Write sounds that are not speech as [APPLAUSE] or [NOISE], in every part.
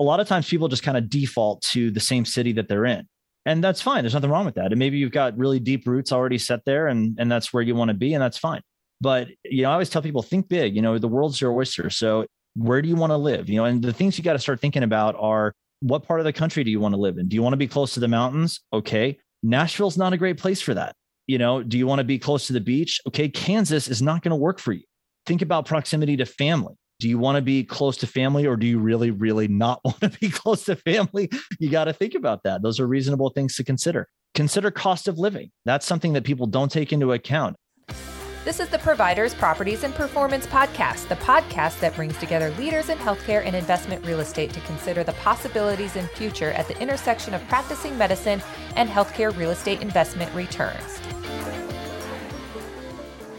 a lot of times people just kind of default to the same city that they're in. And that's fine. There's nothing wrong with that. And maybe you've got really deep roots already set there and, and that's where you want to be. And that's fine. But, you know, I always tell people think big, you know, the world's your oyster. So where do you want to live? You know, and the things you got to start thinking about are what part of the country do you want to live in? Do you want to be close to the mountains? Okay. Nashville's not a great place for that. You know, do you want to be close to the beach? Okay. Kansas is not going to work for you. Think about proximity to family do you want to be close to family or do you really really not [LAUGHS] want to be close to family? You got to think about that. Those are reasonable things to consider. Consider cost of living. That's something that people don't take into account. This is the Providers, Properties, and Performance Podcast, the podcast that brings together leaders in healthcare and investment real estate to consider the possibilities in future at the intersection of practicing medicine and healthcare real estate investment returns.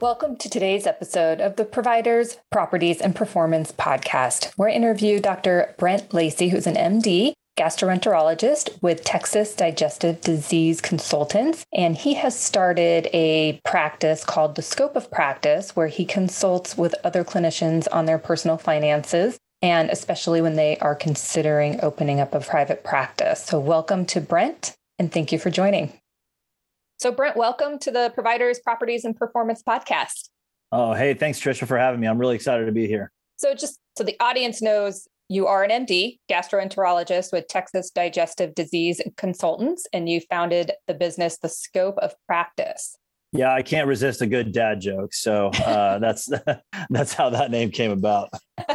Welcome to today's episode of the Providers, Properties, and Performance podcast, where I interview Dr. Brent Lacey, who's an MD, gastroenterologist with Texas Digestive Disease Consultants. And he has started a practice called the Scope of Practice, where he consults with other clinicians on their personal finances. And especially when they are considering opening up a private practice. So, welcome to Brent, and thank you for joining. So, Brent, welcome to the Providers, Properties, and Performance podcast. Oh, hey, thanks, Trisha, for having me. I'm really excited to be here. So, just so the audience knows, you are an MD, gastroenterologist with Texas Digestive Disease Consultants, and you founded the business The Scope of Practice. Yeah, I can't resist a good dad joke, so uh, [LAUGHS] that's [LAUGHS] that's how that name came about. [LAUGHS]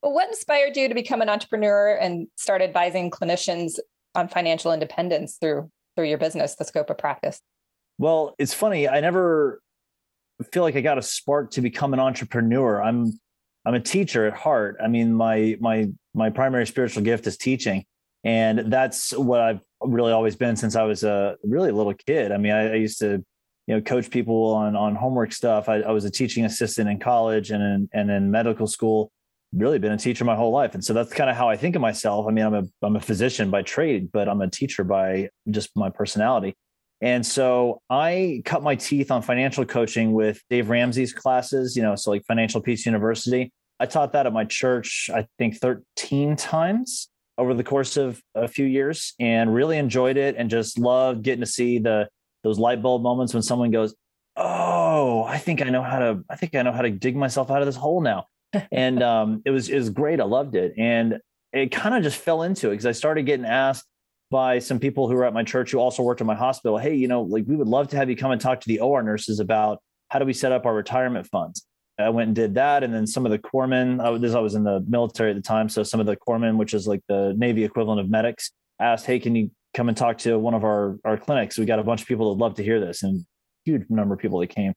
what inspired you to become an entrepreneur and start advising clinicians on financial independence through through your business, the scope of practice? Well, it's funny. I never feel like I got a spark to become an entrepreneur. I'm I'm a teacher at heart. I mean, my my my primary spiritual gift is teaching, and that's what I've really always been since I was a really little kid. I mean, I, I used to you know coach people on on homework stuff. I, I was a teaching assistant in college and in, and in medical school really been a teacher my whole life. And so that's kind of how I think of myself. I mean, I'm a I'm a physician by trade, but I'm a teacher by just my personality. And so I cut my teeth on financial coaching with Dave Ramsey's classes, you know, so like Financial Peace University. I taught that at my church, I think 13 times over the course of a few years and really enjoyed it and just loved getting to see the those light bulb moments when someone goes, "Oh, I think I know how to I think I know how to dig myself out of this hole now." And um, it was it was great. I loved it, and it kind of just fell into it because I started getting asked by some people who were at my church who also worked at my hospital. Hey, you know, like we would love to have you come and talk to the OR nurses about how do we set up our retirement funds. I went and did that, and then some of the corpsmen. I was, I was in the military at the time, so some of the corpsmen, which is like the Navy equivalent of medics, asked, "Hey, can you come and talk to one of our our clinics? We got a bunch of people that love to hear this, and huge number of people that came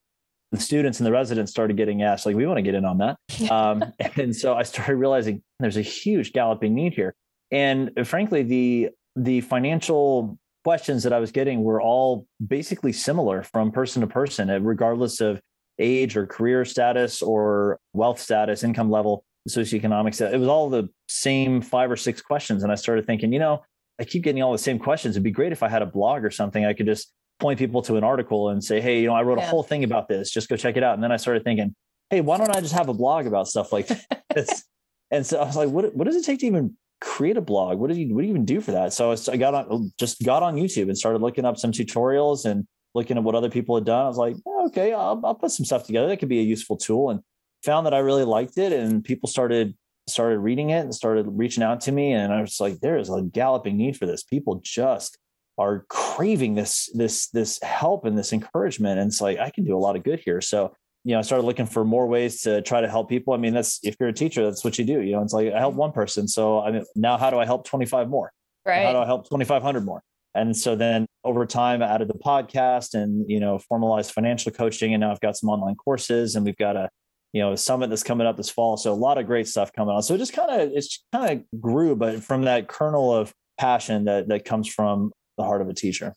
the students and the residents started getting asked, like, we want to get in on that. Um, [LAUGHS] and so I started realizing there's a huge galloping need here. And frankly, the the financial questions that I was getting were all basically similar from person to person, uh, regardless of age or career status or wealth status, income level, socioeconomic It was all the same five or six questions. And I started thinking, you know, I keep getting all the same questions. It'd be great if I had a blog or something. I could just point people to an article and say, hey, you know, I wrote yeah. a whole thing about this. Just go check it out. And then I started thinking, hey, why don't I just have a blog about stuff like [LAUGHS] this? and so I was like, what what does it take to even create a blog? What do you what do you even do for that? So I got on just got on YouTube and started looking up some tutorials and looking at what other people had done. I was like, okay, I'll, I'll put some stuff together. That could be a useful tool. And found that I really liked it. And people started started reading it and started reaching out to me. And I was like, there is a galloping need for this. People just are craving this this this help and this encouragement and it's like i can do a lot of good here. So you know i started looking for more ways to try to help people. I mean that's if you're a teacher that's what you do you know it's like i help mm-hmm. one person so i mean now how do i help 25 more? Right how do i help 2500 more? And so then over time i added the podcast and you know formalized financial coaching and now i've got some online courses and we've got a you know a summit that's coming up this fall so a lot of great stuff coming on. So it just kind of it's kind of grew but from that kernel of passion that that comes from the heart of a teacher.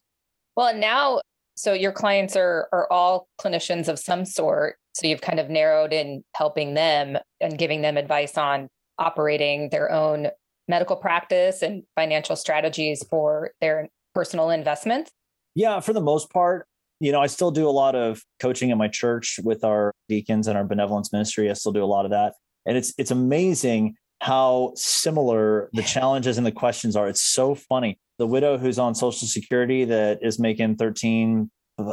Well, now so your clients are are all clinicians of some sort. So you've kind of narrowed in helping them and giving them advice on operating their own medical practice and financial strategies for their personal investments. Yeah, for the most part, you know, I still do a lot of coaching in my church with our deacons and our benevolence ministry. I still do a lot of that. And it's it's amazing how similar the challenges and the questions are. It's so funny. The widow who's on social security that is making 13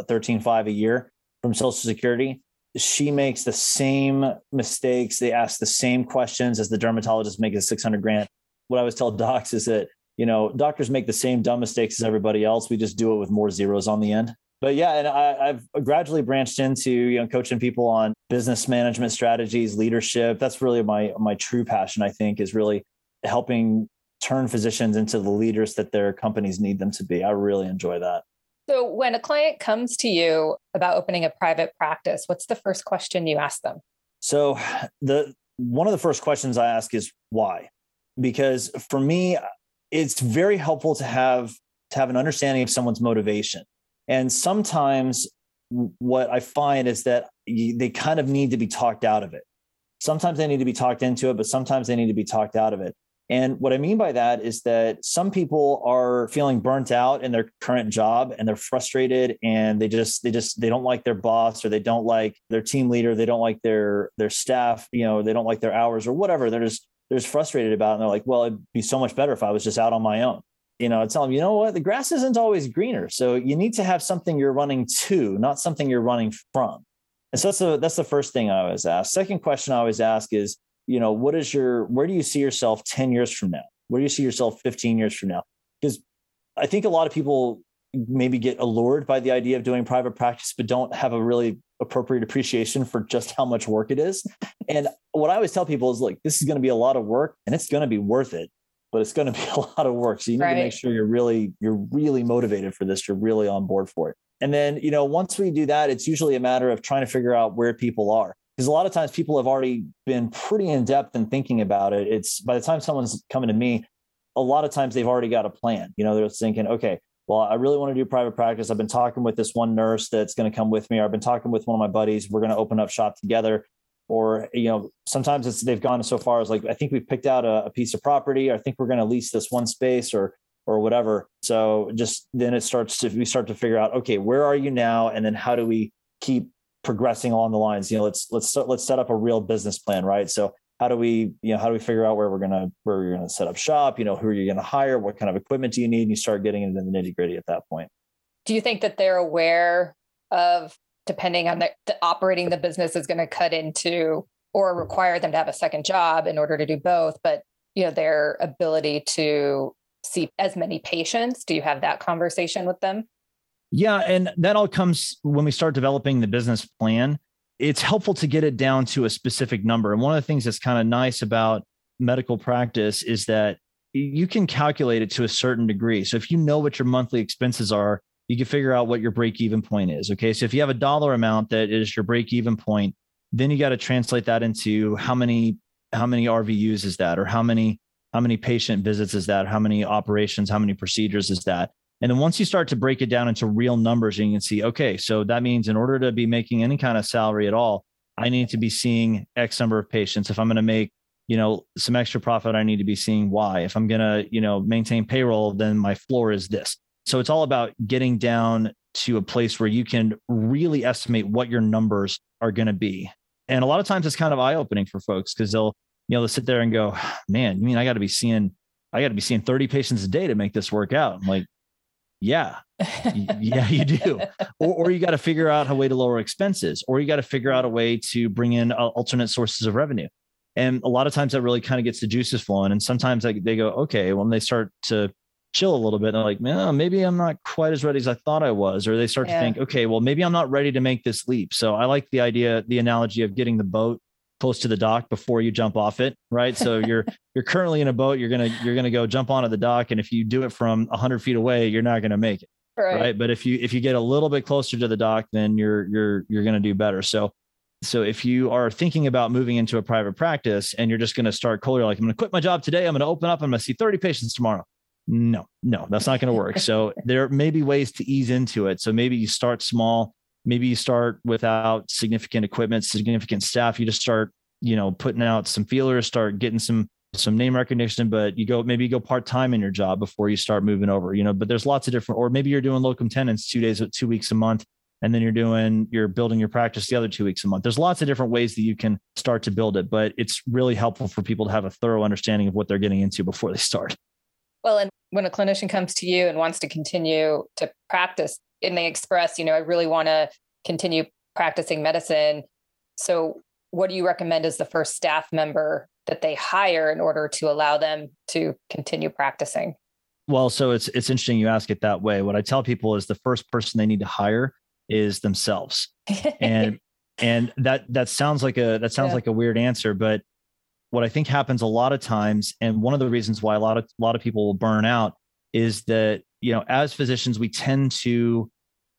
13 5 a year from social security, she makes the same mistakes. They ask the same questions as the dermatologist making 600 grand. What I always tell docs is that, you know, doctors make the same dumb mistakes as everybody else. We just do it with more zeros on the end but yeah, and I, have gradually branched into you know coaching people on business management strategies, leadership. That's really my my true passion. I think is really helping turn physicians into the leaders that their companies need them to be. I really enjoy that. So when a client comes to you about opening a private practice, what's the first question you ask them? So the one of the first questions I ask is why? Because for me, it's very helpful to have to have an understanding of someone's motivation and sometimes what I find is that they kind of need to be talked out of it. Sometimes they need to be talked into it, but sometimes they need to be talked out of it. And what I mean by that is that some people are feeling burnt out in their current job and they're frustrated and they just they just they don't like their boss or they don't like their team leader, they don't like their their staff, you know, they don't like their hours or whatever. They're just they're just frustrated about it. And they're like, well, it'd be so much better if I was just out on my own you know, I tell them, you know what, the grass isn't always greener. So you need to have something you're running to, not something you're running from. And so that's the that's the first thing I always ask. Second question I always ask is, you know, what is your where do you see yourself 10 years from now? Where do you see yourself 15 years from now? Because I think a lot of people maybe get allured by the idea of doing private practice, but don't have a really appropriate appreciation for just how much work it is. And what I always tell people is like, this is going to be a lot of work and it's going to be worth it but it's going to be [LAUGHS] a lot of work. So you need right. to make sure you're really you're really motivated for this. You're really on board for it. And then, you know, once we do that, it's usually a matter of trying to figure out where people are. Because a lot of times people have already been pretty in depth in thinking about it. It's by the time someone's coming to me, a lot of times they've already got a plan. You know, they're thinking, okay, well, I really want to do private practice. I've been talking with this one nurse that's going to come with me. Or I've been talking with one of my buddies. We're going to open up shop together or you know sometimes it's they've gone so far as like i think we've picked out a, a piece of property i think we're going to lease this one space or or whatever so just then it starts to we start to figure out okay where are you now and then how do we keep progressing along the lines you know let's let's let's set up a real business plan right? So how do we you know how do we figure out where we're to where you're to set up shop? You know who are you to hire? What kind of equipment do you need? And you start getting into the nitty gritty at that point. Do you think that they're aware of depending on the, the operating the business is going to cut into or require them to have a second job in order to do both but you know their ability to see as many patients? Do you have that conversation with them yeah and that all comes when we start developing the business plan it's helpful to get it down to a specific number and one of the things that's kind of nice about medical practice is that you can calculate it to a certain degree so if you know what your monthly expenses are you can figure out what your break even point is. Okay. So if you have a dollar amount that is your break even point, then you got to translate that into how many how many RVUs is that or how many how many patient visits is that how many operations how many procedures is that and then once you start to break it down into real numbers and you can see okay so that means in order to be making any kind of salary at all I need to be seeing x number of patients if I'm going to make you know some extra profit I need to be seeing y if I'm going to you know maintain payroll then my floor is this so it's all about getting down to a place where you can really estimate what your numbers are going to be. And a lot of times it's kind of eye opening for folks because they'll, you know, they'll sit there and go, man, you mean I got to be seeing, I got to be seeing 30 patients a day to make this work out. I'm like, yeah, [LAUGHS] yeah, you do. Or, or you got to figure out a way to lower expenses, or you got to figure out a way to bring in uh, alternate sources of revenue. And a lot of times that really kind of gets the juices flowing. And sometimes they, they go, okay, well, when they start to chill a little bit. They're like, man, maybe I'm not quite as ready as I thought I was. Or they start yeah. to think, okay, well, maybe I'm not ready to make this leap. So I like the idea, the analogy of getting the boat close to the dock before you jump off it. Right. So you're [LAUGHS] you're currently in a boat, you're gonna you're gonna go jump onto the dock. And if you do it from hundred feet away, you're not gonna make it. Right. right. But if you if you get a little bit closer to the dock, then you're you're you're gonna do better. So so if you are thinking about moving into a private practice and you're just to start cold, you're like, I'm to quit my job today. I'm to open up. I'm to see 30 patients tomorrow No, no, that's not to work. so [LAUGHS] there may be ways to ease into it. So maybe you start small. Maybe you start without significant equipment, significant staff. You just start, you know, putting out some feelers, start getting some some name recognition, but you go maybe you go part time in your job before you start moving over. You know, but there's lots of different. Or maybe you're doing locum tenens two days, two weeks a month, and then you're doing you're building your practice the other two weeks a month. There's lots of different ways that you can start to build it, but it's really helpful for people to have a thorough understanding of what they're getting into before they start. Well, and when a clinician comes to you and wants to continue to practice and they express, you know, I really want to continue practicing medicine. So, what do you recommend as the first staff member that they hire in order to allow them to continue practicing? Well, so it's it's interesting you ask it that way. What I tell people is the first person they need to hire is themselves. and [LAUGHS] and that that sounds like a that sounds yeah. like a weird answer, but what I think happens a lot of times, and one of the reasons why a lot of a lot of people will burn out is that you know as physicians we tend to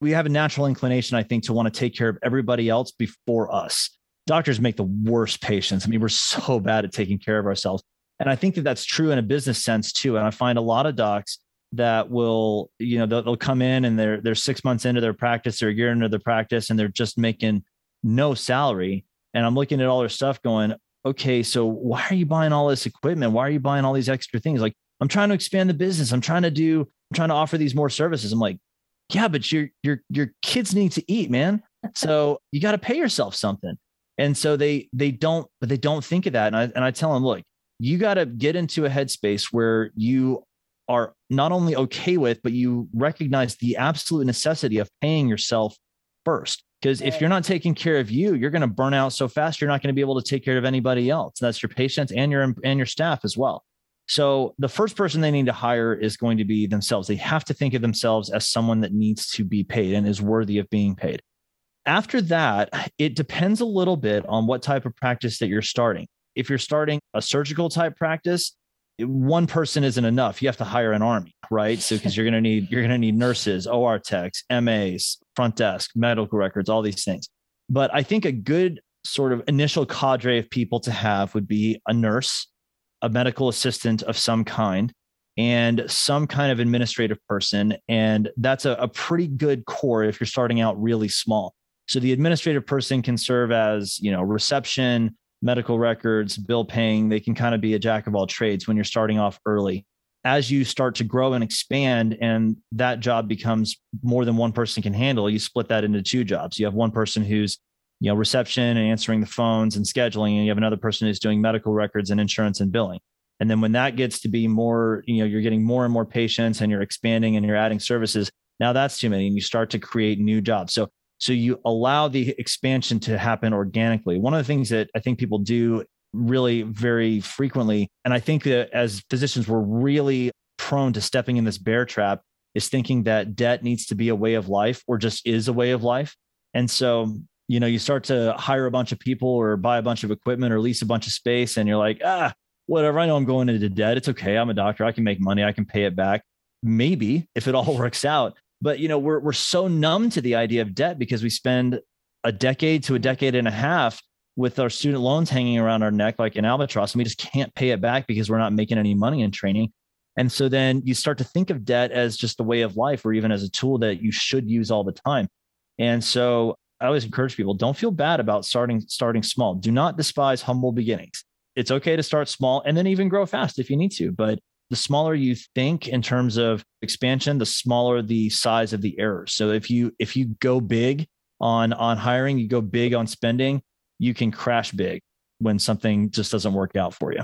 we have a natural inclination i think to want to take care of everybody else before us. Doctors make the worst patients. I mean we're so [LAUGHS] bad at taking care of ourselves. And i think that that's true in a business sense too. And i find a lot of docs that will you know they'll, they'll come in and they're they're six months into their practice or a year into their practice and they're just making no salary. And i'm looking at all their stuff going okay so why are you buying all this equipment? Why are you buying all these extra things? Like I'm trying to expand the business. I'm trying to do, I'm trying to offer these more services. I'm like, yeah, but your your your kids need to eat, man. [LAUGHS] So you got to pay yourself something. And so they they don't, but they don't think of that. And I and I tell them, look, you got to get into a headspace where you are not only okay with, but you recognize the absolute necessity of paying yourself first. Because if you're not taking care of you, you're going to burn out so fast. You're not going to be able to take care of anybody else. That's your patients and your and your staff as well. So the first person they need to hire is going to be themselves. They have to think of themselves as someone that needs to be paid and is worthy of being paid. After that, it depends a little bit on what type of practice that you're starting. If you're starting a surgical type practice, one person isn't enough. You have to hire an army, right? So because you're going to need you're going to need nurses, OR techs, MAs, front desk, medical records, all these things. But I think a good sort of initial cadre of people to have would be a nurse, a medical assistant of some kind and some kind of administrative person. And that's a, a, pretty good core if you're starting out really small. So the administrative person can serve as, you know, reception, medical records, bill paying. They can kind of be a jack of all trades when you're starting off early. As you start to grow and expand, and that job becomes more than one person can handle, you split that into two jobs. You have one person who's you know reception and answering the phones and scheduling and you have another person who's doing medical records and insurance and billing. And then when that gets to be more you know you're getting more and more patients and you're expanding and you're adding services now that's too many and you start to create new jobs. So so you allow the expansion to happen organically. One of the things that i think people do really very frequently and i think that as physicians we're really prone to stepping in this bear trap is thinking that debt needs to be a way of life or just is a way of life. And so you know, you start to hire a bunch of people or buy a bunch of equipment or lease a bunch of space, and you're like, ah, whatever. I know I'm going into debt. It's okay. I'm a doctor. I can make money. I can pay it back. Maybe if it all [LAUGHS] works out. But you know, we're we're so numb to the idea of debt because we spend a decade to a decade and a half with our student loans hanging around our neck like an albatross, and we just can't pay it back because we're not making any money in training. And so then you start to think of debt as just a way of life or even as a tool that you should use all the time. And so I always encourage people don't feel bad about starting starting small. Do not despise humble beginnings. It's okay to start small and then even grow fast if you need to. But the smaller you think in terms of expansion, the smaller the size of the error. So if you if you go big on on hiring, you go big on spending, you can crash big when something just doesn't work out for you.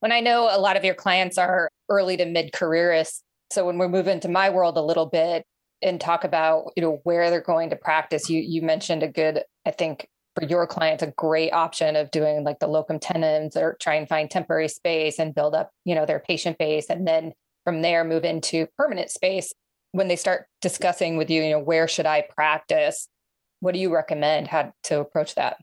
When I know a lot of your clients are early to mid careerists, so when we move into my world a little bit, and talk about you know where they're going to practice. You you mentioned a good i think for your clients a great option of doing like the locum tenens or try and find temporary space and build up you know their patient base and then from there move into permanent space. When they start discussing with you you know where should i practice? What do you recommend how to approach that?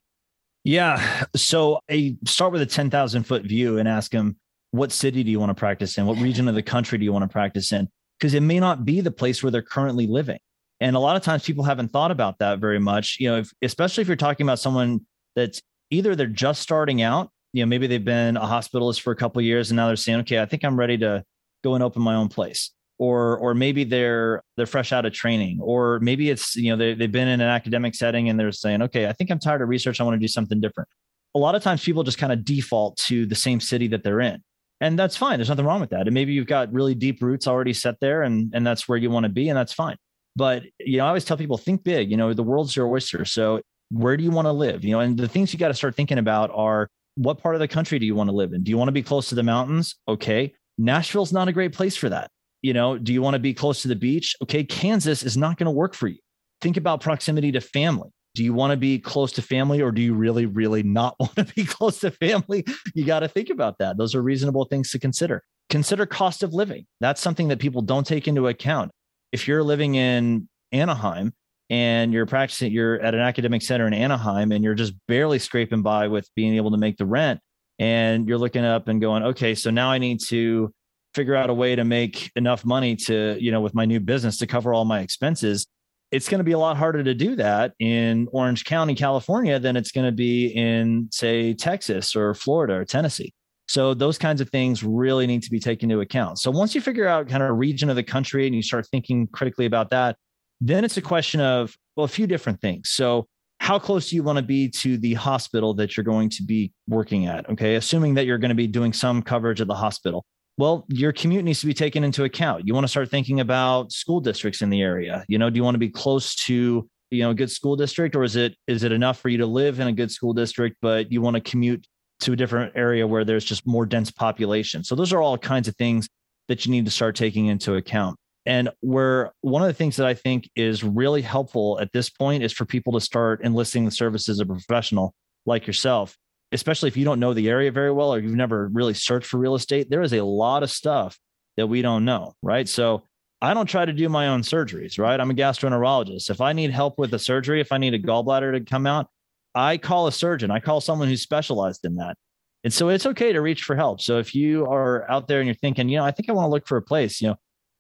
Yeah. So i start with a 10000 foot view and ask them what city do you want to practice in? What region of the country do you want to practice in because it may not be the place where they're currently living. And a lot of times people haven't thought about that very much, you know, if, especially if you're talking about someone that's either they're just starting out, you know, maybe they've been a hospitalist for a couple years and now they're saying, okay, I think I'm ready to go and open my own place. Or or maybe they're they're fresh out of training or maybe it's you know they, they've been in an academic setting and they're saying okay i think i'm tired of research. I want to do something different. A lot of times people just kind of default to the same city that they're in and that's fine. There's nothing wrong with that. And maybe you've got really deep roots already set there and and that's where you want to be and that's fine. But you know i always tell people think big you know the world's your oyster. So where do you want to live? You know and the things you got to start thinking about are what part of the country do you want to live in? Do you want to be close to the mountains? Okay. Nashville's not a great place for that. You know, do you want to be close to the beach? Okay, Kansas is not going to work for you. Think about proximity to family. Do you want to be close to family or do you really, really not [LAUGHS] want to be close to family? You got to think about that. Those are reasonable things to consider. Consider cost of living. That's something that people don't take into account. If you're living in Anaheim and you're practicing, you're at an academic center in Anaheim and you're just barely scraping by with being able to make the rent, and you're looking up and going, okay, so now I need to figure out a way to make enough money to, you know, with my new business to cover all my expenses. It's going to be a lot harder to do that in Orange County, California, than it's going to be in, say, Texas or Florida or Tennessee. So those kinds of things really need to be taken into account. So once you figure out kind of region of the country and you start thinking critically about that, then it's a question of well, a few different things. So how close do you want to be to the hospital that you're going to be working at? Okay, assuming that you're going to be doing some coverage of the hospital well your commute needs to be taken into account. You want to start thinking about school districts in the area. You know do you want to be close to you know a good school district or is it is it enough for you to live in a good school district but you want to commute to a different area where there's just more dense population? So those are all kinds of things that you need to start taking into account. And where one of the things that i think is really helpful at this point is for people to start enlisting the services of a professional like yourself especially if you don't know the area very well or you've never really searched for real estate, there is a lot of stuff that we don't know, right? So I don't try to do my own surgeries, right? I'm a gastroenterologist. If I need help with a surgery, if I need a gallbladder to come out, I call a surgeon. I call someone who's specialized in that. And so it's okay to reach for help. So if you are out there and you're thinking, you know, I think I want to look for a place, you know,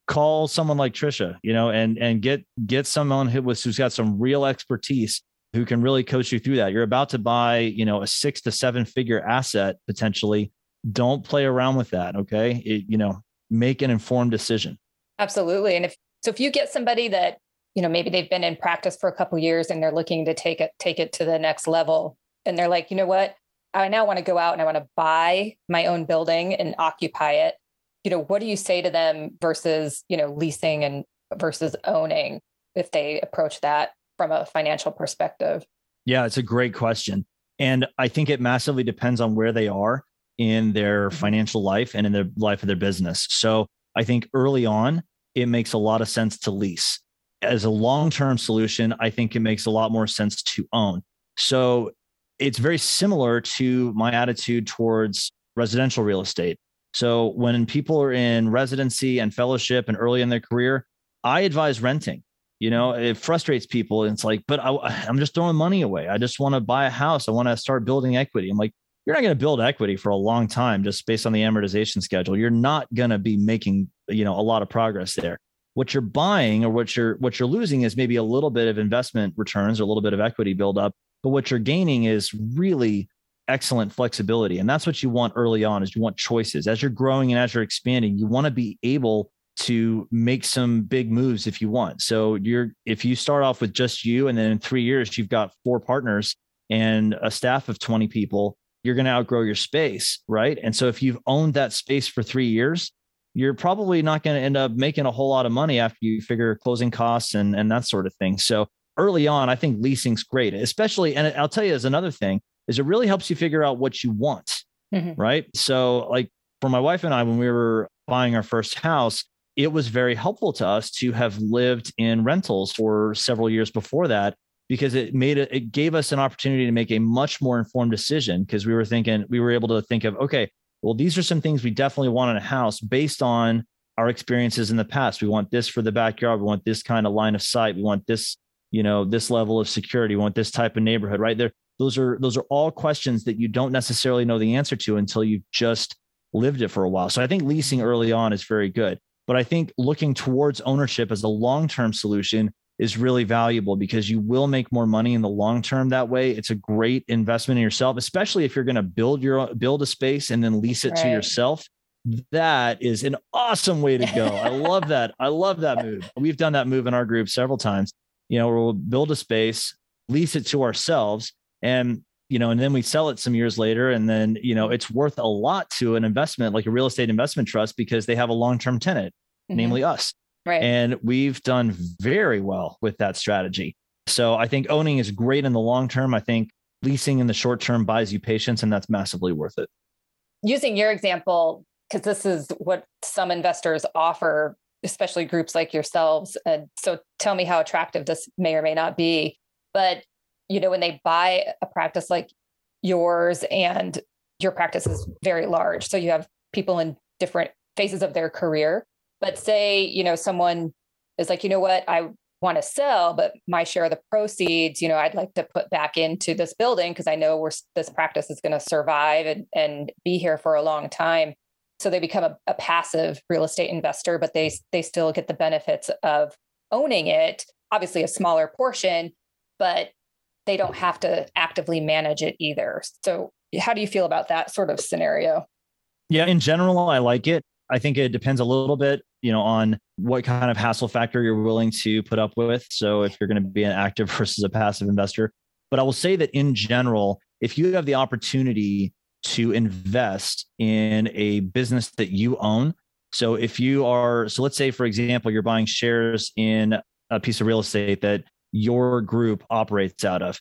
call someone like Trisha, you know, and and get get someone who was who's got some real expertise who can really coach you through that. You're about to buy, you know, a six to seven figure asset potentially. Don't play around with that. Okay. It, you know, make an informed decision. Absolutely. And if, so if you get somebody that, you know, maybe they've been in practice for a couple years and they're looking to take it, take it to the next level. And they're like, you know what? I now want to go out and I want to buy my own building and occupy it. You know, what do you say to them versus, you know, leasing and versus owning if they approach that from a financial perspective? Yeah, it's a great question. And I think it massively depends on where they are in their mm-hmm. financial life and in the life of their business. So I think early on, it makes a lot of sense to lease. As a long term solution, I think it makes a lot more sense to own. So it's very similar to my attitude towards residential real estate. So when people are in residency and fellowship and early in their career, I advise renting you know it frustrates people. And it's like but I, [SIGHS] i'm just throwing money away. I just want to buy a house. I want to start building equity. I'm like you're not going to build equity for a long time just based on the amortization schedule. You're not going to be making you know a lot of progress there. What you're buying or what you're what you're losing is maybe a little bit of investment returns or a little bit of equity buildup but what you're gaining is really excellent flexibility. And that's what you want early on is you want choices. As you're growing and as you're expanding you want to be able to make some big moves if you want. So you're if you start off with just you and then in 3 years you've got four partners and a staff of 20 people, you're going to outgrow your space, right? And so if you've owned that space for 3 years, you're probably not going to end up making a whole lot of money after you figure closing costs and and that sort of thing. So early on, I think leasing's great, especially and I'll tell you as another thing is it really helps you figure out what you want. Mm-hmm. Right? So like for my wife and I when we were buying our first house, it was very helpful to us to have lived in rentals for several years before that because it made it it gave us an opportunity to make a much more informed decision because we were thinking we were able to think of okay well these are some things we definitely want in a house based on our experiences in the past. We want this for the backyard. We want this kind of line of sight. We want this you know this level of security. We want this type of neighborhood right? There those are those are all questions that you don't necessarily know the answer to until you've just lived it for a while. So i think leasing early on is very good but I think looking towards ownership as a long term solution is really valuable because you will make more money in the long term that way. It's a great investment in yourself, especially if you're going to build your build a space and then lease it right. to yourself. that is an awesome way to go. I love [LAUGHS] that. I love that move. We've done that move in our group several times. You know, we'll build a space, lease it to ourselves, and you know, and then we sell it some years later, and then you know, it's worth a lot to an investment like a real estate investment trust because they have a long-term tenant, mm-hmm. namely us. Right. And we've done very well with that strategy. So I think owning is great in the long term. I think leasing in the short term buys you patience, and that's massively worth it. Using your example, because this is what some investors offer, especially groups like yourselves. And so tell me how attractive this may or may not be. But, you know, when they buy a practice like yours and your practice is very large, so you have people in different phases of their career. But say, you know, someone is like, you know what, I want to sell, but my share of the proceeds, you know, I'd like to put back into this building because I know we're this practice is going to survive and, and be here for a long time. So they become a, a passive real estate investor, but they they still get the benefits of owning it. Obviously, a smaller portion, but they don't have to actively manage it either. So, how do you feel about that sort of scenario? Yeah, in general, I like it. I think it depends a little bit, you know, on what kind of hassle factor you're willing to put up with. So if you're going to be an active [LAUGHS] versus a passive investor. But I will say that in general, if you have the opportunity to invest in a business that you own, so if you are, so let's say, for example, you're buying shares in a piece of real estate that your group operates out of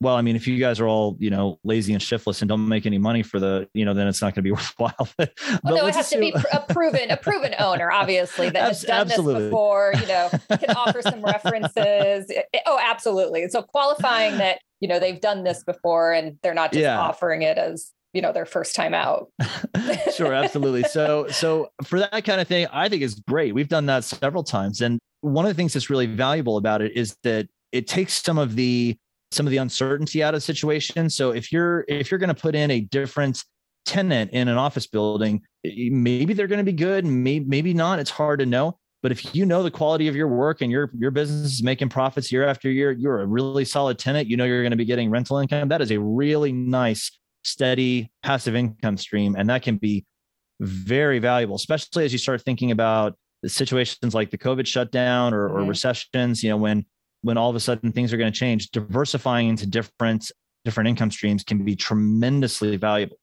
well, I mean, if you guys are all, you know, lazy and shiftless and don't make any money for the, you know, then it's not going [LAUGHS] to be worthwhile. but well, no, it has assume... to be a proven, a proven owner, obviously, that has done absolutely. this before, you know, can offer some references. Oh, absolutely. So qualifying that, you know, they've done this before and they're not just yeah. offering it as, you know, their first time out. [LAUGHS] sure, absolutely. So, so for that kind of thing, I think is great. We've done that several times. And one of the things that's really valuable about it is that it takes some of the some of the uncertainty out of the situation. So if you're if you're going to put in a different tenant in an office building, maybe they're going to be good, maybe maybe not. It's hard to know. But if you know the quality of your work and your your business is making profits year after year, you're a really solid tenant. You know you're going to be getting rental income. That is a really nice, steady passive income stream, and that can be very valuable, especially as you start thinking about the situations like the COVID shutdown or, or mm-hmm. recessions. You know when when all of a sudden things are going to change diversifying into different different income streams can be tremendously valuable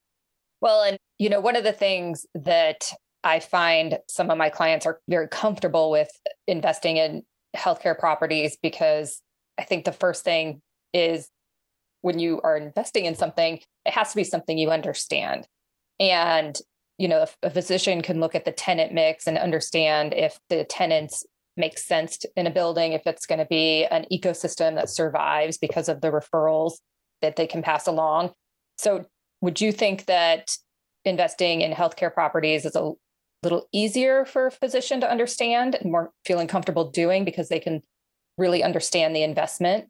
well and you know one of the things that i find some of my clients are very comfortable with investing in healthcare properties because i think the first thing is when you are investing in something it has to be something you understand and you know a physician can look at the tenant mix and understand if the tenants make sense in a building, if it's going to be an ecosystem that survives because of the referrals that they can pass along. So, would you think that investing in healthcare properties is a little easier for a physician to understand and more feeling comfortable doing because they can really understand the investment?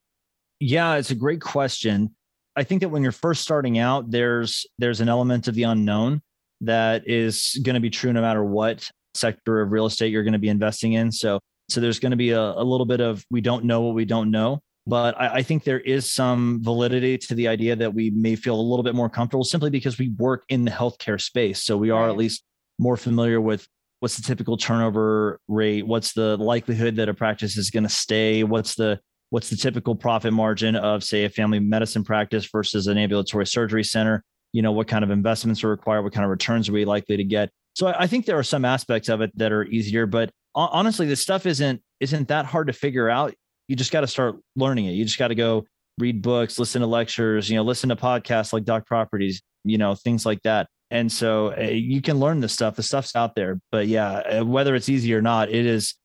Yeah, it's a great question. I think that when you're first starting out, there's there's an element of the unknown that is going to be true no matter what sector of real estate you're going to be investing in. So so there's going to be a, a little bit of we don't know what we don't know. But I, I think there is some validity to the idea that we may feel a little bit more comfortable simply because we work in the healthcare space. So we are at least more familiar with what's the typical turnover rate, what's the likelihood that a practice is going to stay, what's the what's the typical profit margin of say a family medicine practice versus an ambulatory surgery center you know what kind of investments are required what kind of returns are we likely to get so I, think there are some aspects of it that are easier but honestly, this stuff isn't isn't that hard to figure out. You just got to start learning it. You just got to go read books, listen to lectures, you know, listen to podcasts like Doc Properties, you know, things like that. And so uh, you can learn this stuff. The stuff's out there. But yeah, uh, whether it's easy or not, it is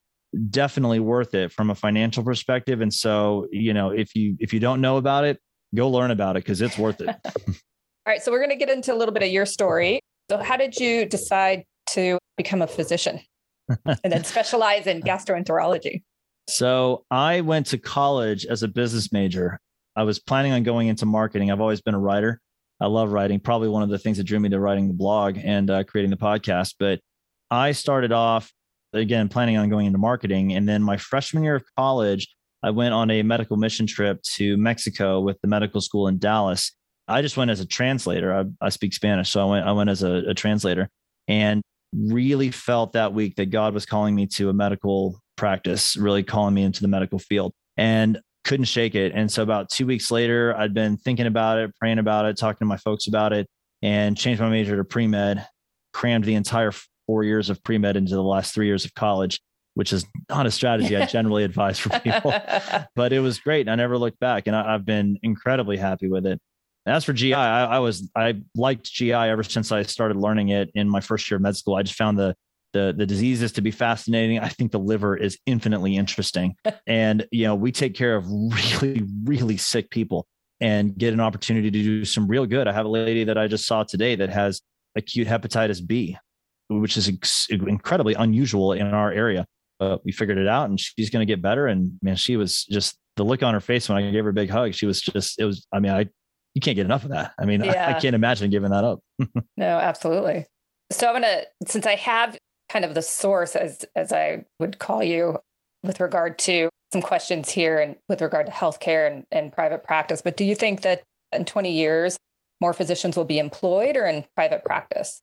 definitely worth it from a financial perspective. And so, you know, if you if you don't know about it, go learn about it because it's worth it. [LAUGHS] All right. So we're going to get into a little bit of your story. So how did you decide to become a physician? [LAUGHS] and then specialize in gastroenterology. So I went to college as a business major. I was planning on going into marketing. I've always been a writer. I love writing. Probably one of the things that drew me to writing the blog and uh, creating the podcast. But I started off again planning on going into marketing, and then my freshman year of college, I went on a medical mission trip to Mexico with the medical school in Dallas. I just went as a translator. I, I speak Spanish, so I went. I went as a, a translator, and really felt that week that God was calling me to a medical practice, really calling me into the medical field and couldn't shake it. And so about two weeks later, I'd been thinking about it, praying about it, talking to my folks about it, and changed my major to pre med, crammed the entire four years of pre med into the last three years of college, which is not a strategy I [LAUGHS] generally advise for people, [LAUGHS] but it was great. And I never looked back and I, have been incredibly happy with it. As for GI, I, I, was I liked GI ever since I started learning it in my first year of med school. I just found the the the diseases to be fascinating. I think the liver is infinitely interesting, [LAUGHS] and you know we take care of really really sick people and get an opportunity to do some real good. I have a lady that I just saw today that has acute hepatitis B, which is ex- incredibly unusual in our area. Uh, we figured it out, and she's going to get better. And man, she was just the look on her face when I gave her a big hug. She was just it was. I mean, I you can't get enough of that. I mean, yeah. I, I can't imagine giving that up. [LAUGHS] no, absolutely. So I'm gonna since I have kind of the source as as I would call you with regard to some questions here and with regard to healthcare and, and private practice. But do you think that in 20 years more physicians will be employed or in private practice?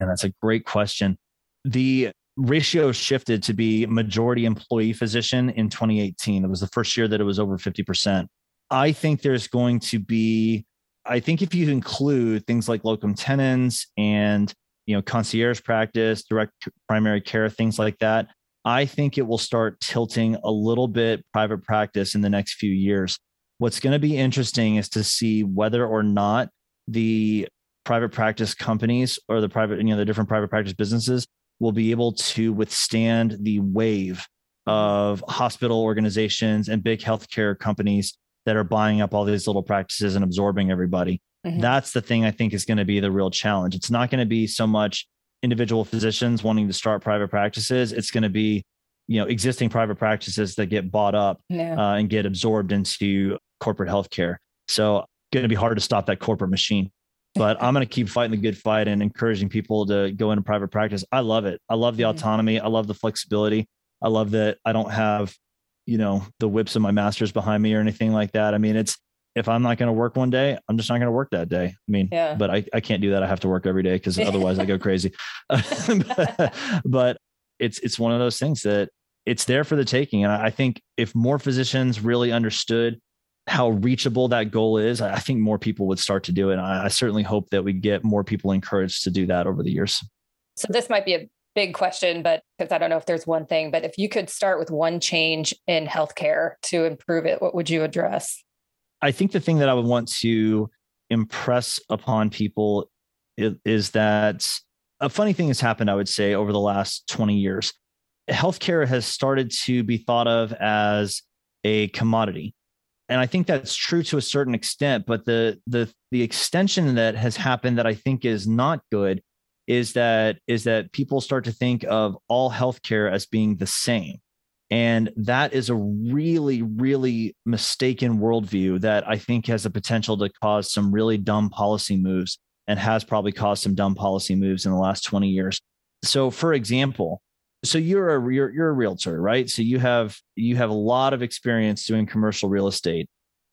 And that's a great question. The ratio shifted to be majority employee physician in 2018. It was the first year that it was over 50%. I think there's going to be, I think if you include things like locum tenens and you know concierge practice, direct primary care, things like that, I think it will start tilting a little bit private practice in the next few years. What's going to be interesting is to see whether or not the private practice companies or the private, you know, the different private practice businesses will be able to withstand the wave of hospital organizations and big healthcare companies that are buying up all these little practices and absorbing everybody. Mm-hmm. That's the thing I think is going to be the real challenge. It's not going to be so much individual physicians wanting to start private practices. It's going to be, you know, existing private practices that get bought up yeah. uh, and get absorbed into corporate healthcare. So going to be hard to stop that corporate machine. But I'm going to keep fighting the good fight and encouraging people to go into private practice. I love it. I love the mm-hmm. autonomy. I love the flexibility. I love that I don't have you know the whips of my masters behind me or anything like that i mean it's if i'm not going to work one day i'm just not going to work that day i mean yeah. but I, I can't do that i have to work every day because [LAUGHS] otherwise i go crazy but, [LAUGHS] but it's it's one of those things that it's there for the taking and i think if more physicians really understood how reachable that goal is i think more people would start to do it I, I certainly hope that we get more people encouraged to do that over the years so this might be a big question, but because I don't know if there's one thing, but if you could start with one change in healthcare to improve it, what would you address? I think the thing that I would want to impress upon people is, is that a funny thing has happened, I would say, over the last 20 years. Healthcare has started to be thought of as a commodity. And I think that's true to a certain extent, but the the the extension that has happened that I think is not good is that is that people start to think of all healthcare as being the same. And that is a really really mistaken worldview that i think has the potential to cause some really dumb policy moves and has probably caused some dumb policy moves in the last 20 years. So for example so you're a you're, you're a realtor right? So you have you have a lot of experience doing commercial real estate.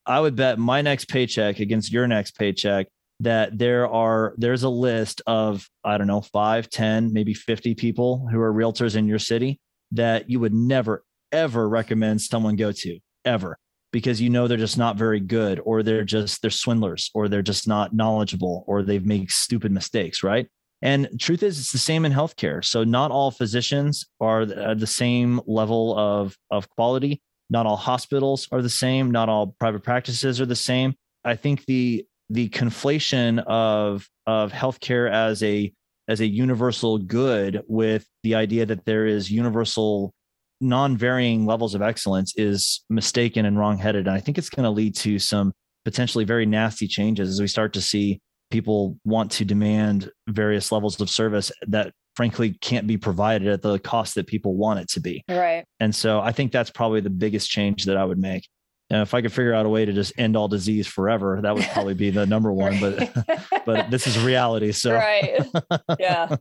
I would bet my next paycheck against your next paycheck that there are there's a list of i don't know 5 10 maybe 50 people who are realtors in your city that you would never ever recommend someone go to ever because you know they're just not very good or they're just they're swindlers or they're just not knowledgeable or they've made stupid mistakes right and truth is it's the same in healthcare. So not all physicians are uh, the same level of of quality. Not all hospitals are the same. Not all private practices are the same. I think the the conflation of of healthcare as a as a universal good with the idea that there is universal non-varying levels of excellence is mistaken and wrong-headed. And i think it's going to lead to some potentially very nasty changes as we start to see people want to demand various levels of service that frankly can't be provided at the cost that people want it to be right and so i think that's probably the biggest change that i would make and if I could figure out a way to just end all disease forever, that would probably be the number one. But [LAUGHS] [LAUGHS] but this is reality. So right, [LAUGHS] yeah.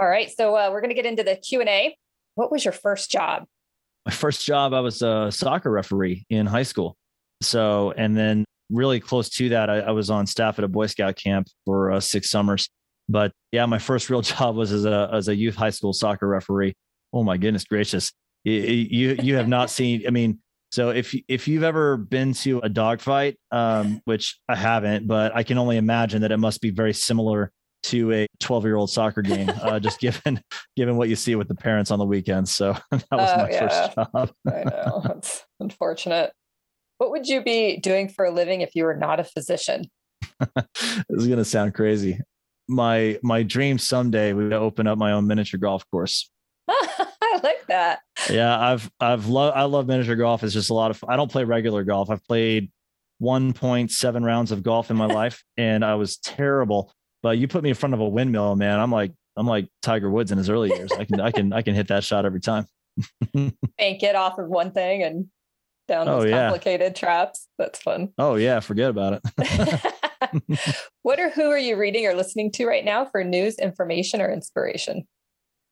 All right, so uh, we're going to get into the Q and A. What was your first job? My first job, I was a soccer referee in high school. So and then really close to that, I, I was on staff at a Boy Scout camp for uh, six summers. But yeah, my [LAUGHS] first real job was as a as a youth high school soccer referee. Oh my goodness gracious! You you, you have not seen. I mean, so if if you've ever been to a dogfight, um, which I haven't, but I can only imagine that it must be very similar to a 12 year old soccer game, uh, [LAUGHS] just given given what you see with the parents on the weekends. So [LAUGHS] that was my yeah. first job. I know it's unfortunate. What would you be doing for a living if you were not a physician? [LAUGHS] this is gonna sound crazy. My my dream someday would open up my own miniature golf course. [LAUGHS] I like that. Yeah, I've I've love I love miniature golf. It's just a lot of. I don't play regular golf. I've played 1.7 rounds of golf in my [LAUGHS] life and I was terrible. But you put me in front of a windmill, man. I'm like I'm like Tiger Woods in his early years. I can I can I can hit that shot every time. Bank it off of one thing and down oh, those complicated yeah. traps. That's fun. Oh yeah, forget about it. [LAUGHS] what or who are you reading or listening to right now for news, information, or inspiration?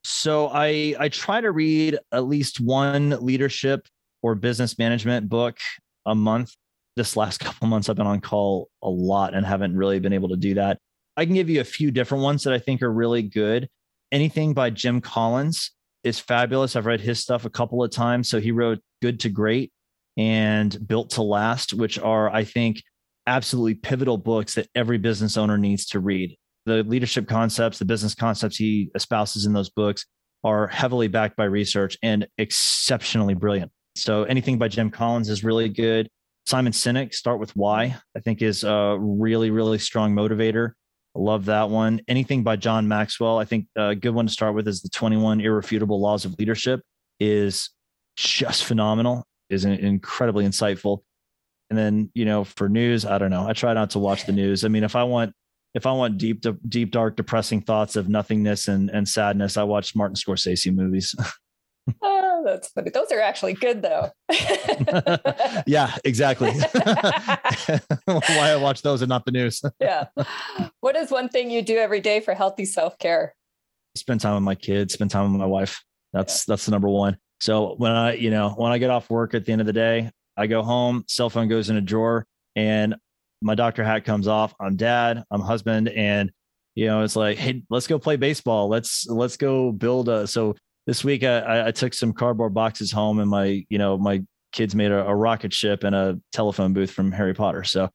So I I try to read at least one leadership or business management book a month. This last [LAUGHS] couple months I've been on call a lot and haven't really been able to do that. I can give you a few different ones that I think are really good. Anything by Jim Collins is fabulous. I've read his stuff a couple of times. So he wrote Good to Great and Built to Last, which are, I think, absolutely pivotal books that every business owner needs to read the leadership concepts, the business concepts he espouses in those books are heavily backed by research and exceptionally brilliant. So anything by Jim Collins is really good. Simon Sinek, Start with Why, I think is a really, really strong motivator. I love that one. Anything by John Maxwell, I think a good one to start with is the 21 Irrefutable Laws of Leadership is just phenomenal, is incredibly insightful. And then, you know, for news, I don't know. I try not to watch the news. I mean, if I want if I want deep, deep, dark, depressing thoughts of nothingness and, and sadness, I watch Martin Scorsese movies. [LAUGHS] oh, that's funny. Those are actually good, though. [LAUGHS] yeah, exactly. [LAUGHS] Why I watch those and not the news. yeah. What is one thing you do every day for healthy self care? Spend time with my kids. Spend time with my wife. That's yeah. that's the number one. So when I, you know, when I get off work at the end of the day, I go home. Cell phone goes in a drawer, and my doctor hat comes off. I'm dad, I'm husband, and you know, it's like, hey, let's go play baseball. Let's let's go build a. So this week I, I took some cardboard boxes home, and my you know my kids made a, a rocket ship and a telephone booth from Harry Potter. So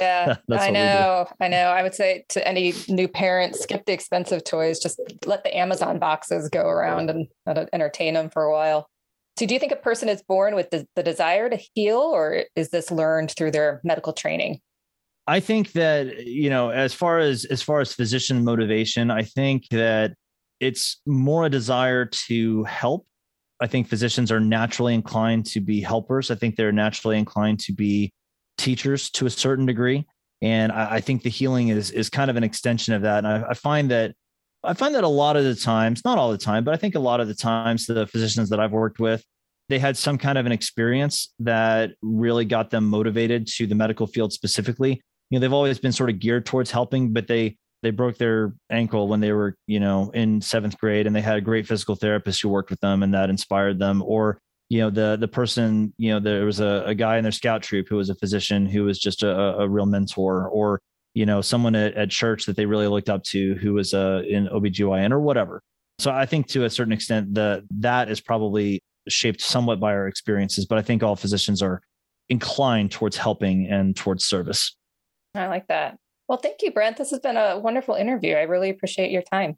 yeah, [LAUGHS] I know, I know. I would say to any new parents, skip the expensive toys. Just let the Amazon boxes go around and entertain them for a while. So, do you think a person is born with the, the desire to heal, or is this learned through their medical training? I think that you know, as far as as far as physician motivation, I think that it's more a desire to help. I think physicians are naturally inclined to be helpers. I think they're naturally inclined to be teachers to a certain degree, and I, I think the healing is is kind of an extension of that. And I, I find that I find that a lot of the times, not all the time, but I think a lot of the times, the physicians that I've worked with, they had some kind of an experience that really got them motivated to the medical field specifically. You know they've always been sort of geared towards helping but they they broke their ankle when they were you know in seventh grade and they had a great physical therapist who worked with them and that inspired them. Or you know the the person you know there was a, a guy in their scout troop who was a physician who was just a, a real mentor or you know someone at, at church that they really looked up to who was uh, in OBGYN or whatever so i think to a certain extent the that is probably shaped somewhat by our experiences but i think all physicians are inclined towards helping and towards service I like that. Well, thank you, Brent. This has been a wonderful interview. I really appreciate your time.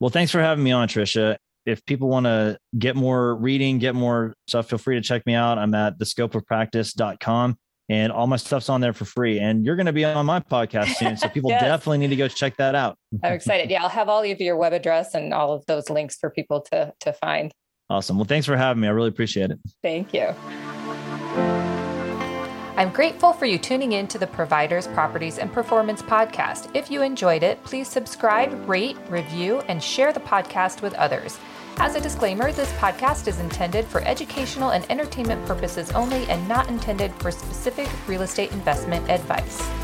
Well, thanks for having me on, Trisha. If people want to get more reading, get more stuff, feel free to check me out. I'm at thescopeofpractice.com and all my stuff's on there for free. And you're going to be on my podcast soon. So [LAUGHS] people yes. definitely need to go check that out. I'm excited. Yeah, I'll have all of your web address and all of those links for people to, to find. Awesome. Well, thanks for having me. I really appreciate it. Thank you. I'm grateful for you tuning in to the Providers, Properties, and Performance podcast. If you enjoyed it, please subscribe, rate, review, and share the podcast with others. As a disclaimer, this podcast is intended for educational and entertainment purposes only and not intended for specific real estate investment advice.